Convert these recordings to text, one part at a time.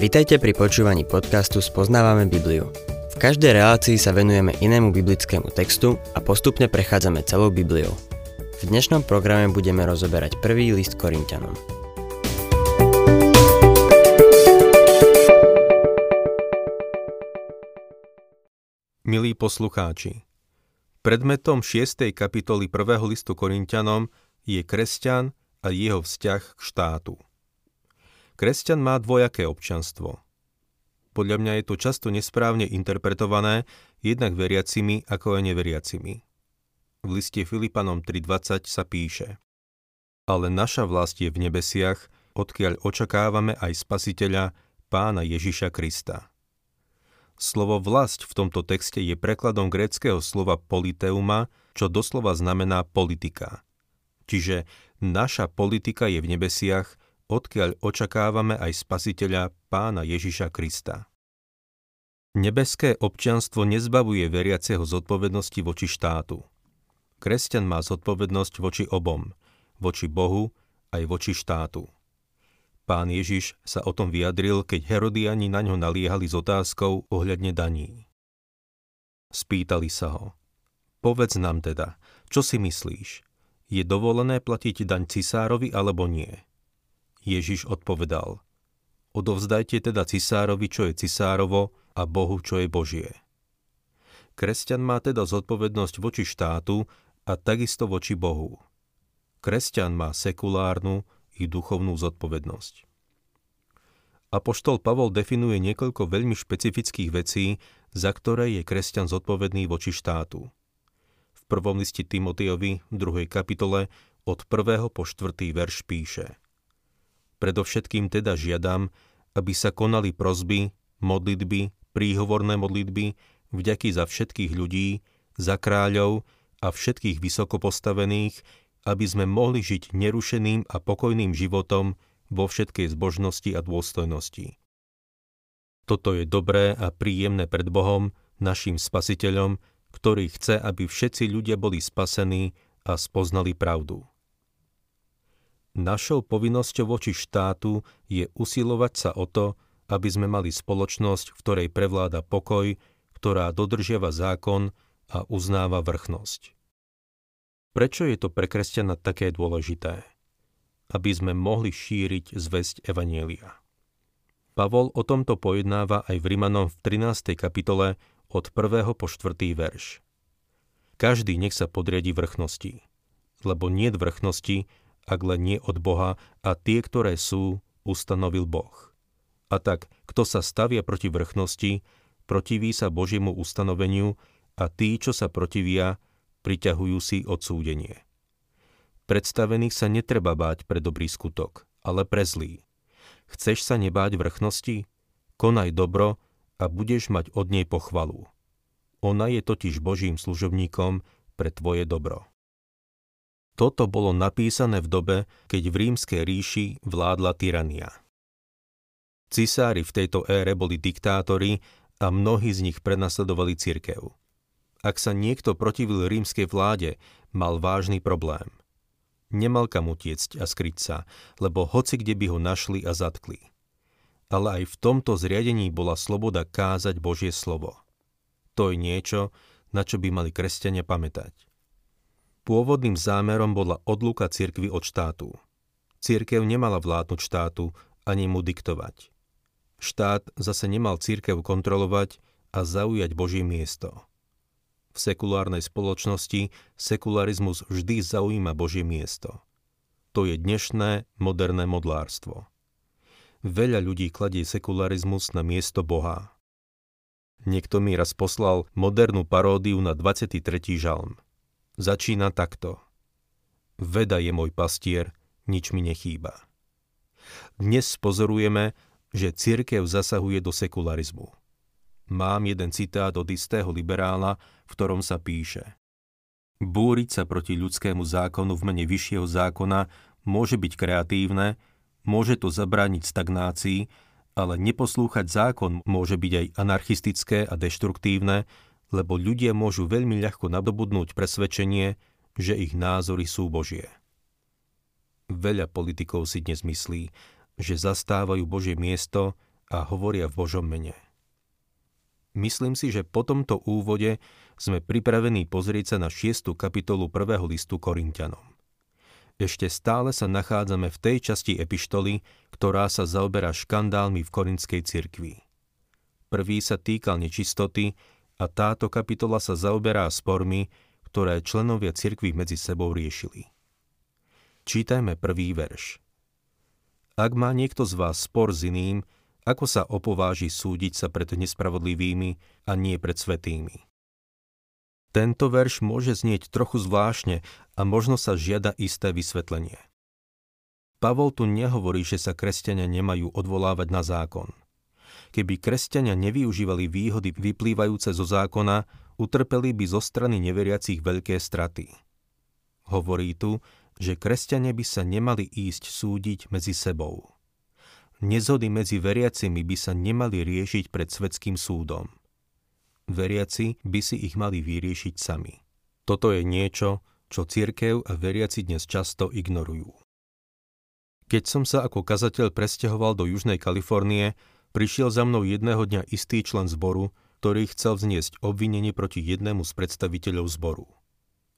Vitajte pri počúvaní podcastu Spoznávame Bibliu. V každej relácii sa venujeme inému biblickému textu a postupne prechádzame celou Bibliou. V dnešnom programe budeme rozoberať prvý list Korintianom. Milí poslucháči, predmetom 6. kapitoly 1. listu Korintianom je kresťan a jeho vzťah k štátu. Kresťan má dvojaké občanstvo. Podľa mňa je to často nesprávne interpretované jednak veriacimi ako aj neveriacimi. V liste Filipanom 3.20 sa píše Ale naša vlast je v nebesiach, odkiaľ očakávame aj spasiteľa, pána Ježiša Krista. Slovo vlast v tomto texte je prekladom gréckého slova politeuma, čo doslova znamená politika. Čiže naša politika je v nebesiach, odkiaľ očakávame aj spasiteľa pána Ježiša Krista. Nebeské občianstvo nezbavuje veriaceho zodpovednosti voči štátu. Kresťan má zodpovednosť voči obom, voči Bohu aj voči štátu. Pán Ježiš sa o tom vyjadril, keď Herodiani na ňo naliehali s otázkou ohľadne daní. Spýtali sa ho, povedz nám teda, čo si myslíš, je dovolené platiť daň cisárovi alebo nie? Ježiš odpovedal, odovzdajte teda cisárovi, čo je cisárovo a Bohu, čo je Božie. Kresťan má teda zodpovednosť voči štátu a takisto voči Bohu. Kresťan má sekulárnu i duchovnú zodpovednosť. Apoštol Pavol definuje niekoľko veľmi špecifických vecí, za ktoré je kresťan zodpovedný voči štátu. V prvom liste Timotejovi, v druhej kapitole, od 1. po 4. verš píše – Predovšetkým teda žiadam, aby sa konali prozby, modlitby, príhovorné modlitby, vďaky za všetkých ľudí, za kráľov a všetkých vysoko postavených, aby sme mohli žiť nerušeným a pokojným životom vo všetkej zbožnosti a dôstojnosti. Toto je dobré a príjemné pred Bohom, našim spasiteľom, ktorý chce, aby všetci ľudia boli spasení a spoznali pravdu. Našou povinnosťou voči štátu je usilovať sa o to, aby sme mali spoločnosť, v ktorej prevláda pokoj, ktorá dodržiava zákon a uznáva vrchnosť. Prečo je to pre kresťana také dôležité? Aby sme mohli šíriť zväzť Evanielia. Pavol o tomto pojednáva aj v Rimanom v 13. kapitole od 1. po 4. verš. Každý nech sa podriadi vrchnosti, lebo nie vrchnosti, ak len nie od Boha, a tie, ktoré sú, ustanovil Boh. A tak, kto sa stavia proti vrchnosti, protiví sa Božiemu ustanoveniu a tí, čo sa protivia, priťahujú si odsúdenie. Predstavených sa netreba báť pre dobrý skutok, ale pre zlý. Chceš sa nebáť vrchnosti? Konaj dobro a budeš mať od nej pochvalu. Ona je totiž Božím služobníkom pre tvoje dobro. Toto bolo napísané v dobe, keď v rímskej ríši vládla tyrania. Cisári v tejto ére boli diktátori a mnohí z nich prenasledovali cirkev. Ak sa niekto protivil rímskej vláde, mal vážny problém. Nemal kam utiecť a skryť sa, lebo hoci kde by ho našli a zatkli. Ale aj v tomto zriadení bola sloboda kázať Božie slovo. To je niečo, na čo by mali kresťania pamätať. Pôvodným zámerom bola odluka cirkvy od štátu. Cirkev nemala vládnuť štátu ani mu diktovať. Štát zase nemal cirkev kontrolovať a zaujať Božie miesto. V sekulárnej spoločnosti sekularizmus vždy zaujíma Božie miesto. To je dnešné moderné modlárstvo. Veľa ľudí kladie sekularizmus na miesto Boha. Niekto mi raz poslal modernú paródiu na 23. žalm začína takto. Veda je môj pastier, nič mi nechýba. Dnes pozorujeme, že cirkev zasahuje do sekularizmu. Mám jeden citát od istého liberála, v ktorom sa píše Búriť sa proti ľudskému zákonu v mene vyššieho zákona môže byť kreatívne, môže to zabrániť stagnácii, ale neposlúchať zákon môže byť aj anarchistické a deštruktívne, lebo ľudia môžu veľmi ľahko nadobudnúť presvedčenie, že ich názory sú Božie. Veľa politikov si dnes myslí, že zastávajú Božie miesto a hovoria v Božom mene. Myslím si, že po tomto úvode sme pripravení pozrieť sa na 6. kapitolu 1. listu Korintianom. Ešte stále sa nachádzame v tej časti epištoly, ktorá sa zaoberá škandálmi v korinskej cirkvi. Prvý sa týkal nečistoty a táto kapitola sa zaoberá spormi, ktoré členovia cirkvi medzi sebou riešili. Čítajme prvý verš. Ak má niekto z vás spor s iným, ako sa opováži súdiť sa pred nespravodlivými a nie pred svetými? Tento verš môže znieť trochu zvláštne a možno sa žiada isté vysvetlenie. Pavol tu nehovorí, že sa kresťania nemajú odvolávať na zákon. Keby kresťania nevyužívali výhody vyplývajúce zo zákona, utrpeli by zo strany neveriacich veľké straty. Hovorí tu, že kresťania by sa nemali ísť súdiť medzi sebou. Nezhody medzi veriacimi by sa nemali riešiť pred svetským súdom. Veriaci by si ich mali vyriešiť sami. Toto je niečo, čo cirkev a veriaci dnes často ignorujú. Keď som sa ako kazateľ presťahoval do Južnej Kalifornie, prišiel za mnou jedného dňa istý člen zboru, ktorý chcel vzniesť obvinenie proti jednému z predstaviteľov zboru.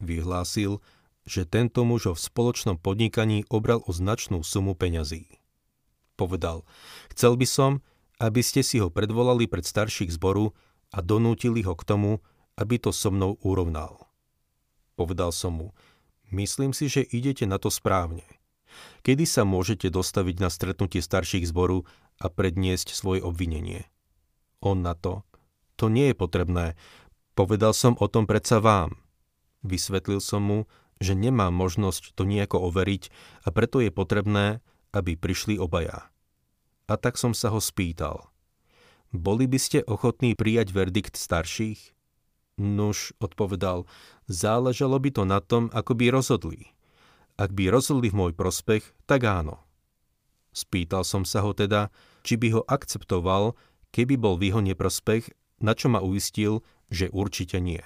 Vyhlásil, že tento muž v spoločnom podnikaní obral o značnú sumu peňazí povedal, chcel by som, aby ste si ho predvolali pred starších zboru a donútili ho k tomu, aby to so mnou urovnal. Povedal som mu, myslím si, že idete na to správne. Kedy sa môžete dostaviť na stretnutie starších zboru a predniesť svoje obvinenie? On na to, to nie je potrebné, povedal som o tom predsa vám. Vysvetlil som mu, že nemám možnosť to nejako overiť a preto je potrebné, aby prišli obaja. A tak som sa ho spýtal. Boli by ste ochotní prijať verdikt starších? Nuž, odpovedal, záležalo by to na tom, ako by rozhodli. Ak by rozhodli v môj prospech, tak áno. Spýtal som sa ho teda, či by ho akceptoval, keby bol v jeho neprospech, na čo ma uistil, že určite nie.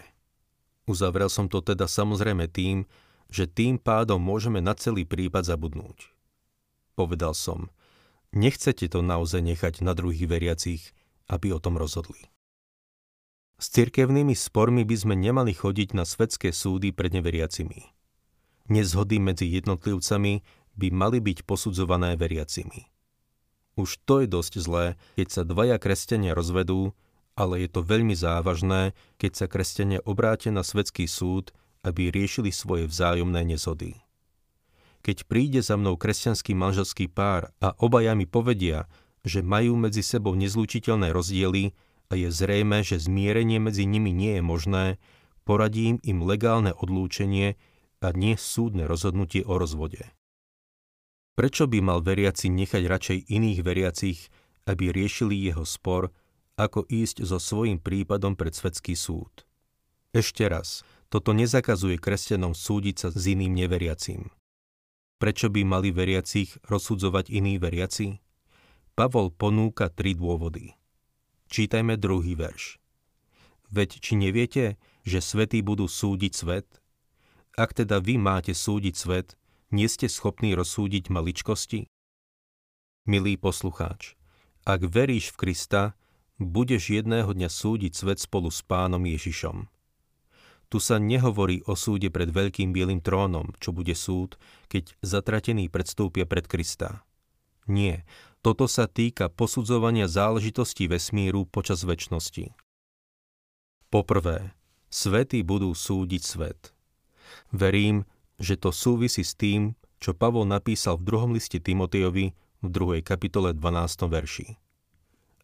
Uzavrel som to teda samozrejme tým, že tým pádom môžeme na celý prípad zabudnúť. Povedal som, nechcete to naozaj nechať na druhých veriacich, aby o tom rozhodli. S cirkevnými spormi by sme nemali chodiť na svetské súdy pred neveriacimi. Nezhody medzi jednotlivcami by mali byť posudzované veriacimi. Už to je dosť zlé, keď sa dvaja kresťania rozvedú, ale je to veľmi závažné, keď sa kresťania obrátia na svetský súd, aby riešili svoje vzájomné nezhody. Keď príde za mnou kresťanský manželský pár a obaja mi povedia, že majú medzi sebou nezlučiteľné rozdiely a je zrejme, že zmierenie medzi nimi nie je možné, poradím im legálne odlúčenie a nie súdne rozhodnutie o rozvode. Prečo by mal veriaci nechať radšej iných veriacich, aby riešili jeho spor, ako ísť so svojím prípadom pred svetský súd? Ešte raz, toto nezakazuje kresťanom súdiť sa s iným neveriacím. Prečo by mali veriacich rozsudzovať iní veriaci? Pavol ponúka tri dôvody. Čítajme druhý verš. Veď či neviete, že svetí budú súdiť svet? Ak teda vy máte súdiť svet, nie ste schopní rozsúdiť maličkosti? Milý poslucháč, ak veríš v Krista, budeš jedného dňa súdiť svet spolu s pánom Ježišom. Tu sa nehovorí o súde pred veľkým bielým trónom, čo bude súd, keď zatratení predstúpia pred Krista. Nie, toto sa týka posudzovania záležitostí vesmíru počas väčšnosti. Poprvé, svety budú súdiť svet. Verím, že to súvisí s tým, čo Pavol napísal v druhom liste Timotejovi v 2. kapitole 12. verši.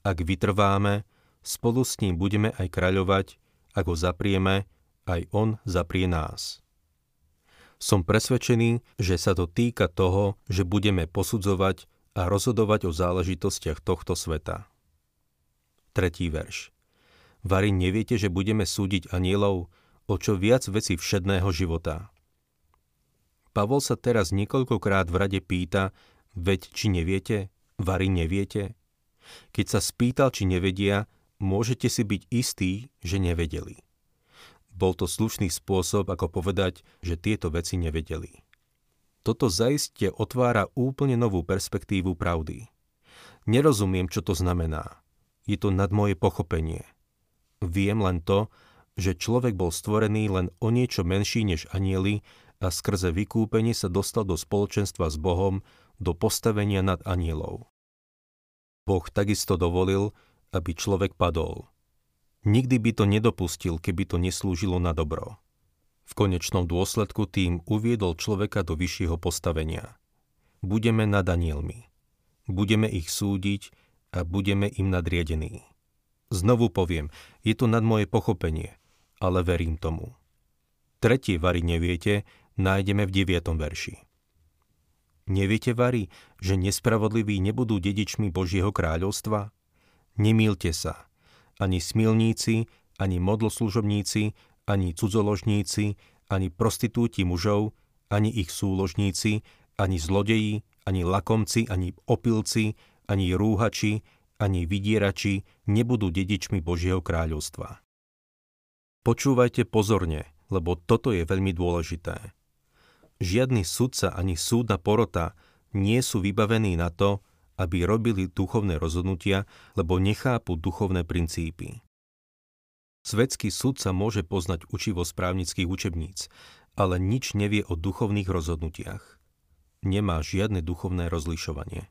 Ak vytrváme, spolu s ním budeme aj kráľovať, ak ho zaprieme, aj on zaprie nás. Som presvedčený, že sa to týka toho, že budeme posudzovať a rozhodovať o záležitostiach tohto sveta. Tretí verš. Vary neviete, že budeme súdiť anielov o čo viac veci všedného života. Pavol sa teraz niekoľkokrát v rade pýta, veď či neviete, Vary neviete? Keď sa spýtal, či nevedia, môžete si byť istí, že nevedeli. Bol to slušný spôsob, ako povedať, že tieto veci nevedeli. Toto zaiste otvára úplne novú perspektívu pravdy. Nerozumiem, čo to znamená. Je to nad moje pochopenie. Viem len to, že človek bol stvorený len o niečo menší než anieli a skrze vykúpenie sa dostal do spoločenstva s Bohom, do postavenia nad anielov. Boh takisto dovolil, aby človek padol. Nikdy by to nedopustil, keby to neslúžilo na dobro. V konečnom dôsledku tým uviedol človeka do vyššieho postavenia. Budeme nad anielmi. Budeme ich súdiť a budeme im nadriadení. Znovu poviem, je to nad moje pochopenie, ale verím tomu. Tretie vary neviete, nájdeme v 9. verši. Neviete vari, že nespravodliví nebudú dedičmi Božieho kráľovstva? Nemýlte sa. Ani smilníci, ani modloslužobníci, ani cudzoložníci, ani prostitúti mužov, ani ich súložníci, ani zlodeji, ani lakomci, ani opilci, ani rúhači, ani vydierači nebudú dedičmi Božieho kráľovstva. Počúvajte pozorne, lebo toto je veľmi dôležité. Žiadny sudca ani súdna porota nie sú vybavení na to, aby robili duchovné rozhodnutia, lebo nechápu duchovné princípy. Svetský sudca môže poznať učivo správnických učebníc, ale nič nevie o duchovných rozhodnutiach. Nemá žiadne duchovné rozlišovanie.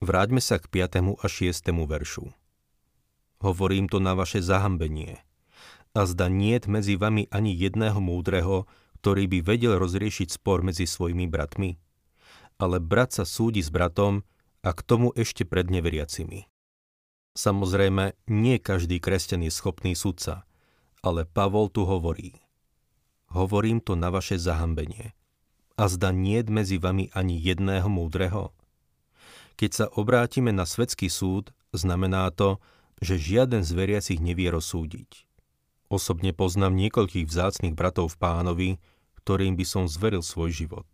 Vráťme sa k 5. a 6. veršu. Hovorím to na vaše zahambenie. A zda niet medzi vami ani jedného múdreho, ktorý by vedel rozriešiť spor medzi svojimi bratmi. Ale brat sa súdi s bratom a k tomu ešte pred neveriacimi. Samozrejme, nie každý kresťan je schopný sudca, ale Pavol tu hovorí. Hovorím to na vaše zahambenie. A zda niet medzi vami ani jedného múdreho? Keď sa obrátime na svetský súd, znamená to, že žiaden z veriacich nevie rozsúdiť. Osobne poznám niekoľkých vzácných bratov v pánovi, ktorým by som zveril svoj život.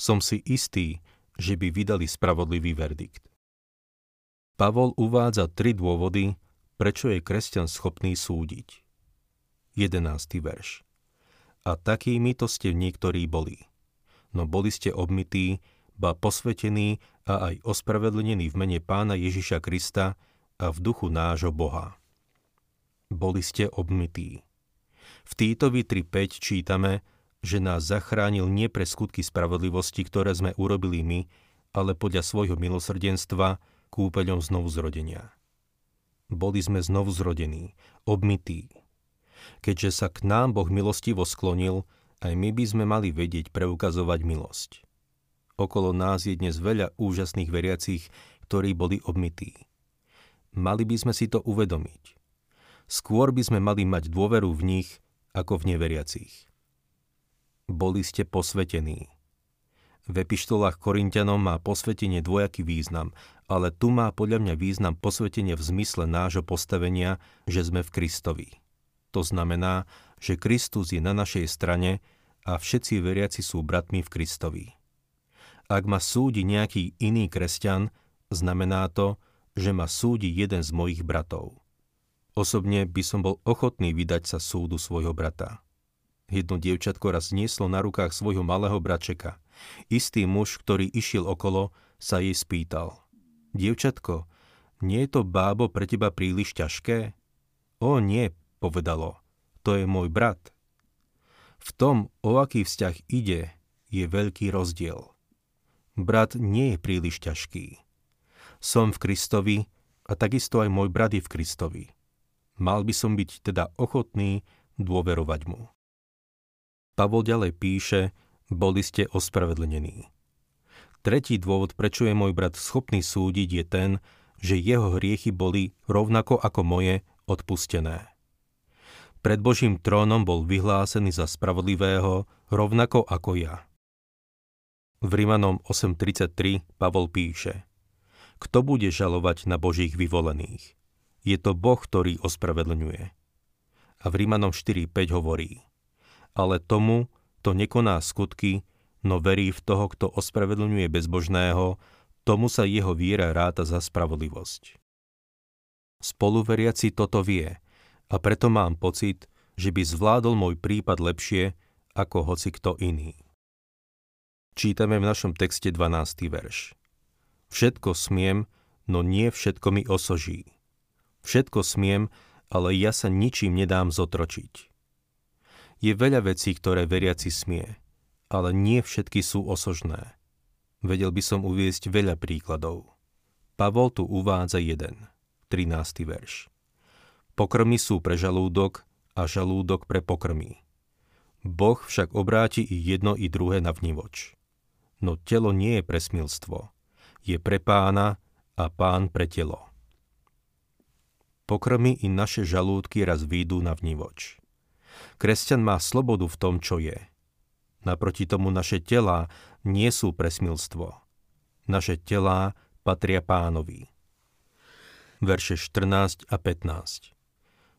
Som si istý, že by vydali spravodlivý verdikt. Pavol uvádza tri dôvody, prečo je kresťan schopný súdiť. 11. verš. A takými to ste niektorí boli. No boli ste obmytí, ba posvetení a aj ospravedlnení v mene pána Ježiša Krista a v duchu nášho Boha. Boli ste obmytí. V Týtovi 3.5 čítame, že nás zachránil nie pre skutky spravodlivosti, ktoré sme urobili my, ale podľa svojho milosrdenstva kúpeľom znovu zrodenia. Boli sme znovu zrodení, obmytí. Keďže sa k nám Boh milostivo sklonil, aj my by sme mali vedieť preukazovať milosť. Okolo nás je dnes veľa úžasných veriacich, ktorí boli obmytí. Mali by sme si to uvedomiť. Skôr by sme mali mať dôveru v nich, ako v neveriacich. Boli ste posvetení. V epištolách Korintianom má posvetenie dvojaký význam, ale tu má podľa mňa význam posvetenie v zmysle nášho postavenia, že sme v Kristovi. To znamená, že Kristus je na našej strane a všetci veriaci sú bratmi v Kristovi. Ak ma súdi nejaký iný kresťan, znamená to, že ma súdi jeden z mojich bratov. Osobne by som bol ochotný vydať sa súdu svojho brata. Jedno dievčatko raz znieslo na rukách svojho malého bračeka. Istý muž, ktorý išiel okolo, sa jej spýtal. Dievčatko, nie je to bábo pre teba príliš ťažké? O nie, povedalo, to je môj brat. V tom, o aký vzťah ide, je veľký rozdiel brat nie je príliš ťažký. Som v Kristovi a takisto aj môj brat je v Kristovi. Mal by som byť teda ochotný dôverovať mu. Pavol ďalej píše, boli ste ospravedlnení. Tretí dôvod, prečo je môj brat schopný súdiť, je ten, že jeho hriechy boli rovnako ako moje odpustené. Pred Božím trónom bol vyhlásený za spravodlivého rovnako ako ja. V Rímanom 8.33 Pavol píše Kto bude žalovať na Božích vyvolených? Je to Boh, ktorý ospravedlňuje. A v Rímanom 4.5 hovorí Ale tomu, to nekoná skutky, no verí v toho, kto ospravedlňuje bezbožného, tomu sa jeho viera ráta za spravodlivosť. Spoluveriaci toto vie a preto mám pocit, že by zvládol môj prípad lepšie ako hoci kto iný. Čítame v našom texte 12. verš. Všetko smiem, no nie všetko mi osoží. Všetko smiem, ale ja sa ničím nedám zotročiť. Je veľa vecí, ktoré veriaci smie, ale nie všetky sú osožné. Vedel by som uviesť veľa príkladov. Pavol tu uvádza jeden, 13. verš. Pokrmy sú pre žalúdok a žalúdok pre pokrmy. Boh však obráti i jedno i druhé na vnivoč. No telo nie je pre smilstvo, je pre pána a pán pre telo. Pokrmy i naše žalúdky raz výjdu na vnivoč. Kresťan má slobodu v tom, čo je. Naproti tomu naše telá nie sú pre smilstvo. Naše telá patria pánovi. Verše 14 a 15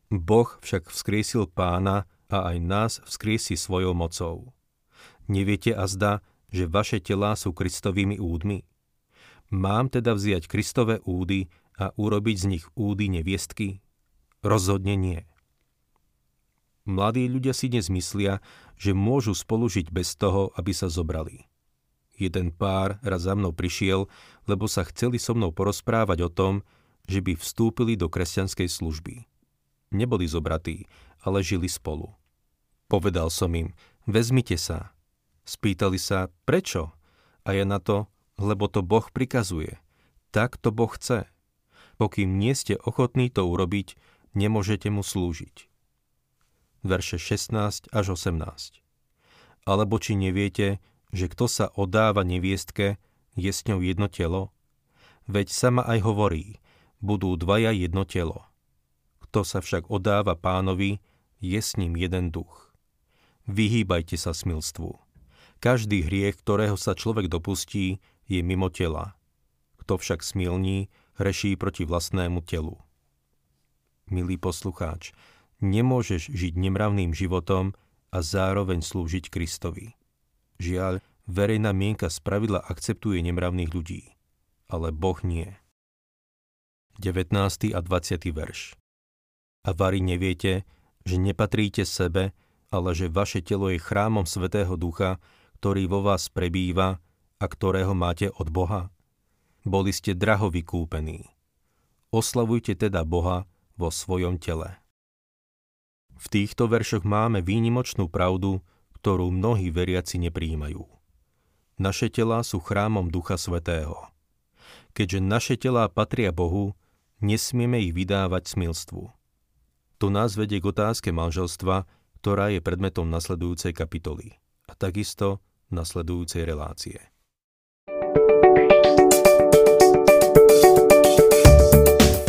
Boh však vzkriesil pána a aj nás vzkriesi svojou mocou. Neviete azda, že vaše telá sú Kristovými údmi? Mám teda vziať Kristové údy a urobiť z nich údy neviestky? Rozhodne nie. Mladí ľudia si dnes myslia, že môžu spolužiť bez toho, aby sa zobrali. Jeden pár raz za mnou prišiel, lebo sa chceli so mnou porozprávať o tom, že by vstúpili do kresťanskej služby neboli zobratí, ale žili spolu. Povedal som im, vezmite sa. Spýtali sa, prečo? A ja na to, lebo to Boh prikazuje. Tak to Boh chce. Pokým nie ste ochotní to urobiť, nemôžete mu slúžiť. Verše 16 až 18 Alebo či neviete, že kto sa odáva neviestke, je s ňou jedno telo? Veď sama aj hovorí, budú dvaja jedno telo. Kto sa však odáva pánovi, je s ním jeden duch. Vyhýbajte sa smilstvu. Každý hriech, ktorého sa človek dopustí, je mimo tela. Kto však smilní, hreší proti vlastnému telu. Milý poslucháč, nemôžeš žiť nemravným životom a zároveň slúžiť Kristovi. Žiaľ, verejná mienka spravidla akceptuje nemravných ľudí, ale Boh nie. 19. a 20. verš a vari neviete, že nepatríte sebe, ale že vaše telo je chrámom Svetého Ducha, ktorý vo vás prebýva a ktorého máte od Boha? Boli ste draho vykúpení. Oslavujte teda Boha vo svojom tele. V týchto veršoch máme výnimočnú pravdu, ktorú mnohí veriaci nepríjmajú. Naše telá sú chrámom Ducha Svetého. Keďže naše telá patria Bohu, nesmieme ich vydávať smilstvu. To nás vedie k otázke manželstva, ktorá je predmetom nasledujúcej kapitoly a takisto nasledujúcej relácie.